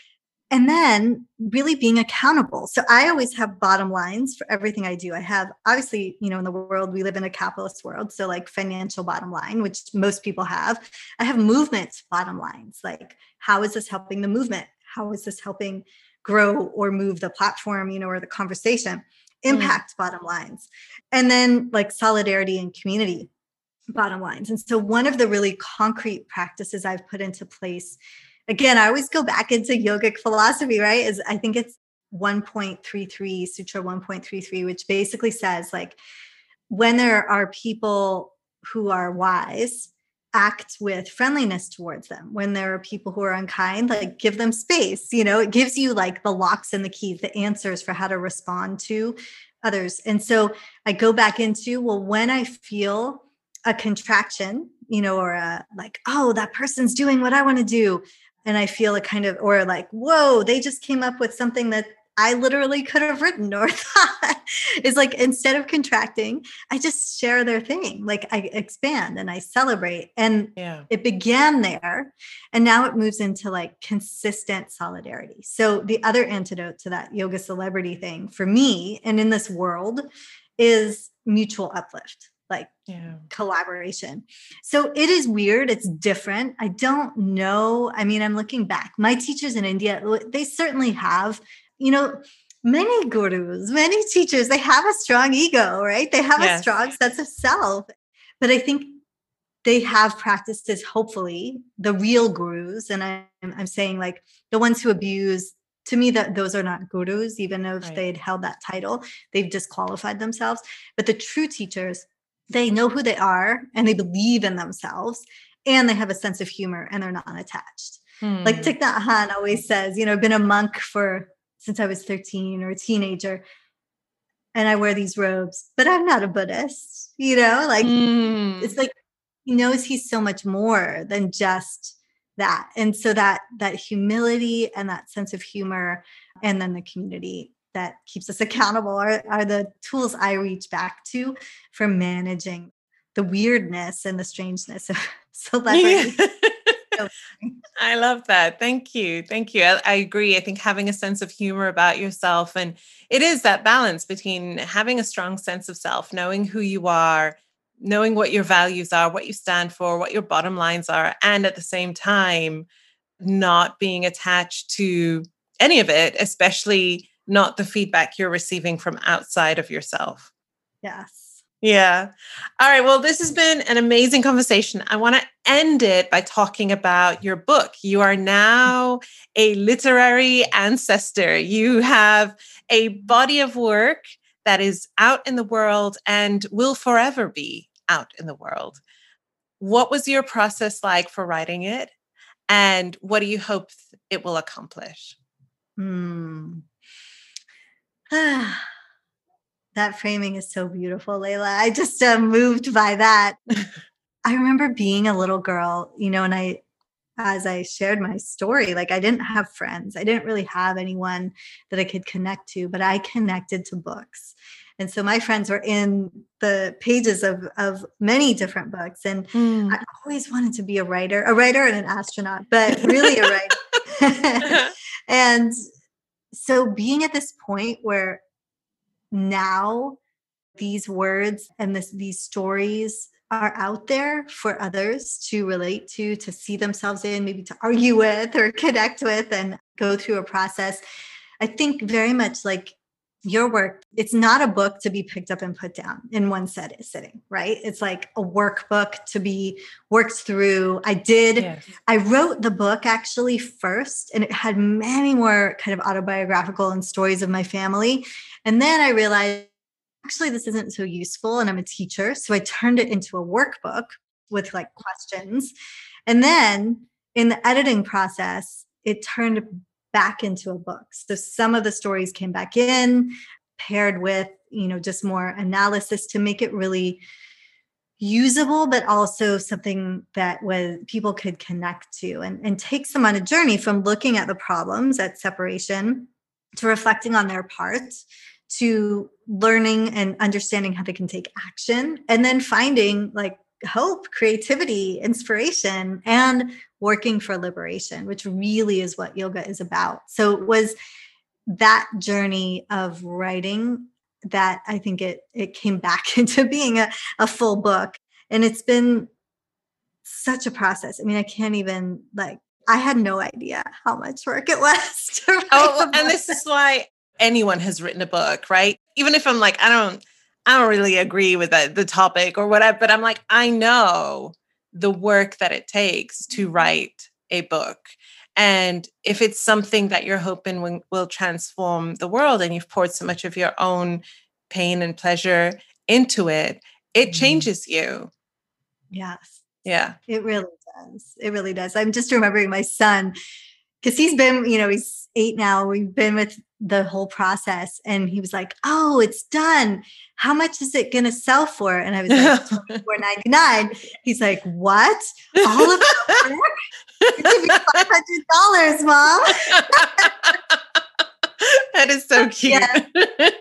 and then really being accountable so i always have bottom lines for everything i do i have obviously you know in the world we live in a capitalist world so like financial bottom line which most people have i have movement bottom lines like how is this helping the movement how is this helping grow or move the platform you know or the conversation. Impact mm. bottom lines and then like solidarity and community bottom lines and so one of the really concrete practices i've put into place again, I always go back into yogic philosophy, right? Is I think it's 1.33, Sutra 1.33, which basically says like when there are people who are wise, act with friendliness towards them. When there are people who are unkind, like give them space. You know, it gives you like the locks and the keys, the answers for how to respond to others. And so I go back into, well, when I feel a contraction, you know, or a like, oh, that person's doing what I want to do and I feel a kind of, or like, whoa, they just came up with something that I literally could have written or thought. It's like instead of contracting, I just share their thing. Like I expand and I celebrate. And yeah. it began there. And now it moves into like consistent solidarity. So the other antidote to that yoga celebrity thing for me and in this world is mutual uplift like yeah. collaboration. So it is weird. It's different. I don't know. I mean, I'm looking back. My teachers in India, they certainly have, you know, many gurus, many teachers, they have a strong ego, right? They have yes. a strong sense of self. But I think they have practices, hopefully, the real gurus. And I'm, I'm saying like the ones who abuse to me that those are not gurus even if right. they'd held that title they've disqualified themselves but the true teachers they know who they are and they believe in themselves and they have a sense of humor and they're not attached. Hmm. Like Thich Nhat Hanh always says, you know, I've been a monk for since I was 13 or a teenager and I wear these robes, but I'm not a Buddhist, you know, like mm. it's like he knows he's so much more than just that. And so that that humility and that sense of humor and then the community that keeps us accountable are, are the tools I reach back to for managing the weirdness and the strangeness of celebrity. I love that. Thank you. Thank you. I, I, agree. I think having a sense of humor about yourself, and it is that balance between having a strong sense of self, knowing who you are, knowing what your values are, what you stand for, what your bottom lines are, and at the same time, not being attached to any of it, especially not the feedback you're receiving from outside of yourself. Yes. Yeah. All right. Well, this has been an amazing conversation. I want to end it by talking about your book. You are now a literary ancestor. You have a body of work that is out in the world and will forever be out in the world. What was your process like for writing it? And what do you hope it will accomplish? Hmm. that framing is so beautiful, Layla. I just uh, moved by that. I remember being a little girl, you know, and I, as I shared my story, like I didn't have friends. I didn't really have anyone that I could connect to, but I connected to books. And so my friends were in the pages of, of many different books. And mm. I always wanted to be a writer, a writer and an astronaut, but really a writer. and so being at this point where now these words and this, these stories are out there for others to relate to, to see themselves in, maybe to argue with or connect with and go through a process. I think very much like your work, it's not a book to be picked up and put down in one set sitting, right? It's like a workbook to be worked through. I did, yes. I wrote the book actually first, and it had many more kind of autobiographical and stories of my family. And then I realized actually this isn't so useful and I'm a teacher. So I turned it into a workbook with like questions. And then in the editing process, it turned back into a book. So some of the stories came back in paired with, you know, just more analysis to make it really usable but also something that was people could connect to and, and takes them on a journey from looking at the problems at separation to reflecting on their part to learning and understanding how they can take action and then finding like hope, creativity, inspiration, and working for liberation, which really is what yoga is about. So it was that journey of writing that I think it it came back into being a, a full book. And it's been such a process. I mean, I can't even like I had no idea how much work it was. oh, and this is why anyone has written a book, right? Even if I'm like, I don't, I don't really agree with the, the topic or whatever, but I'm like, I know the work that it takes to mm-hmm. write a book. And if it's something that you're hoping will, will transform the world and you've poured so much of your own pain and pleasure into it, it mm-hmm. changes you. Yes. Yeah. It really does. It really does. I'm just remembering my son because he's been, you know, he's eight now. We've been with the whole process. And he was like, Oh, it's done. How much is it gonna sell for? And I was like, four ninety nine. He's like, What? All of that work? It's five hundred dollars, mom. that is so cute.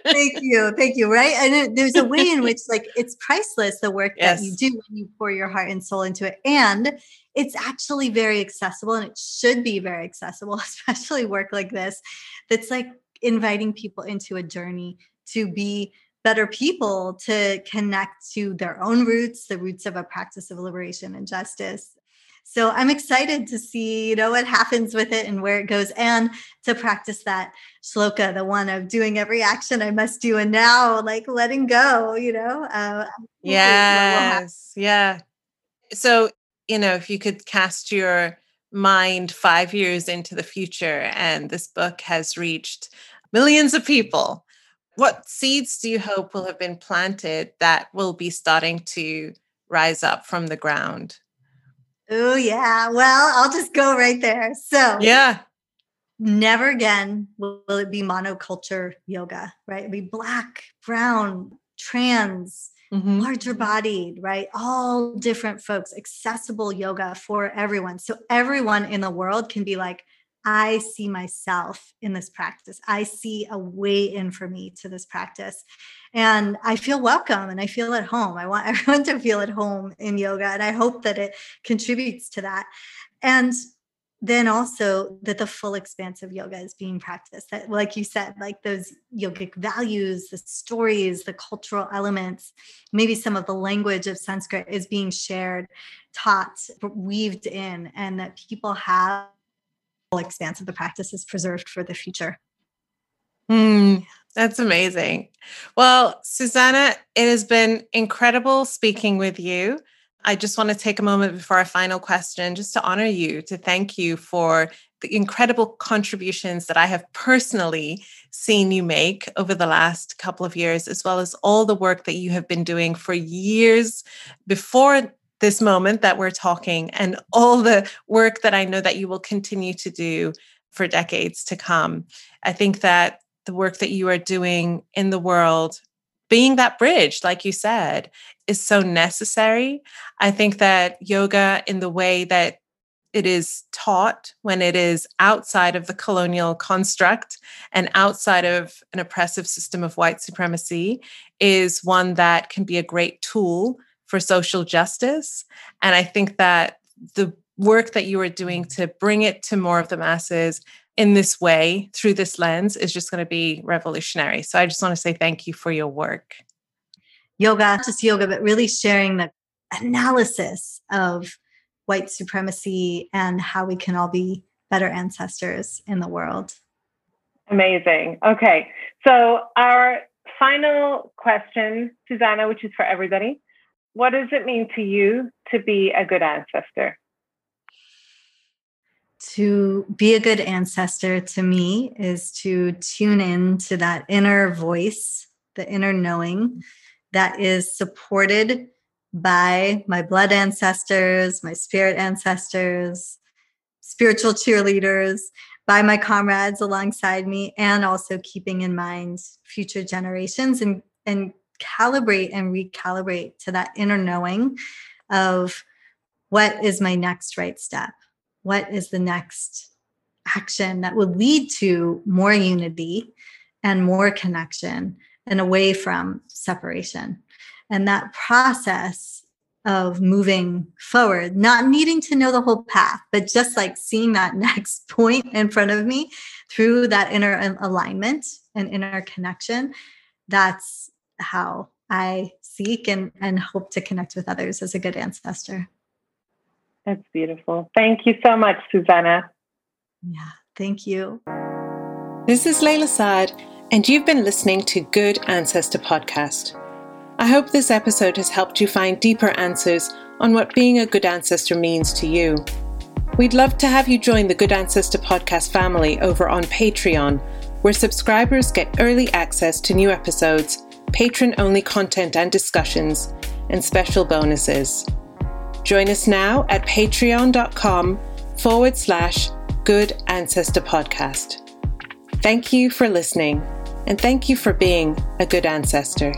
Thank you. Thank you. Right. And it, there's a way in which like it's priceless, the work yes. that you do when you pour your heart and soul into it. And it's actually very accessible and it should be very accessible, especially work like this that's like inviting people into a journey to be better people to connect to their own roots, the roots of a practice of liberation and justice. So I'm excited to see, you know, what happens with it and where it goes, and to practice that shloka, the one of doing every action I must do, and now like letting go, you know. Uh, yes, yeah. So you know, if you could cast your mind five years into the future and this book has reached millions of people, what seeds do you hope will have been planted that will be starting to rise up from the ground? Oh, yeah. Well, I'll just go right there. So, yeah. Never again will it be monoculture yoga, right? It'll be black, brown, trans, mm-hmm. larger bodied, right? All different folks, accessible yoga for everyone. So everyone in the world can be like, I see myself in this practice. I see a way in for me to this practice. And I feel welcome and I feel at home. I want everyone to feel at home in yoga. And I hope that it contributes to that. And then also that the full expanse of yoga is being practiced that like you said like those yogic values the stories the cultural elements maybe some of the language of sanskrit is being shared taught weaved in and that people have expanse of the practice is preserved for the future. Mm, that's amazing. Well susanna it has been incredible speaking with you. I just want to take a moment before our final question just to honor you, to thank you for the incredible contributions that I have personally seen you make over the last couple of years, as well as all the work that you have been doing for years before this moment that we're talking, and all the work that I know that you will continue to do for decades to come. I think that the work that you are doing in the world being that bridge, like you said, is so necessary. I think that yoga, in the way that it is taught when it is outside of the colonial construct and outside of an oppressive system of white supremacy, is one that can be a great tool for social justice. And I think that the work that you are doing to bring it to more of the masses in this way through this lens is just going to be revolutionary. So I just want to say thank you for your work. Yoga, not just yoga, but really sharing the analysis of white supremacy and how we can all be better ancestors in the world. Amazing. Okay. So, our final question, Susanna, which is for everybody what does it mean to you to be a good ancestor? to be a good ancestor to me is to tune in to that inner voice, the inner knowing that is supported by my blood ancestors, my spirit ancestors, spiritual cheerleaders, by my comrades alongside me, and also keeping in mind future generations and, and calibrate and recalibrate to that inner knowing of what is my next right step what is the next action that would lead to more unity and more connection and away from separation. And that process of moving forward, not needing to know the whole path, but just like seeing that next point in front of me through that inner alignment and inner connection, that's how I seek and, and hope to connect with others as a good ancestor. That's beautiful. Thank you so much, Susanna. Yeah, thank you. This is Layla Saad, and you've been listening to Good Ancestor Podcast. I hope this episode has helped you find deeper answers on what being a good ancestor means to you. We'd love to have you join the Good Ancestor Podcast family over on Patreon, where subscribers get early access to new episodes, patron only content and discussions, and special bonuses. Join us now at patreon.com forward slash good ancestor podcast. Thank you for listening and thank you for being a good ancestor.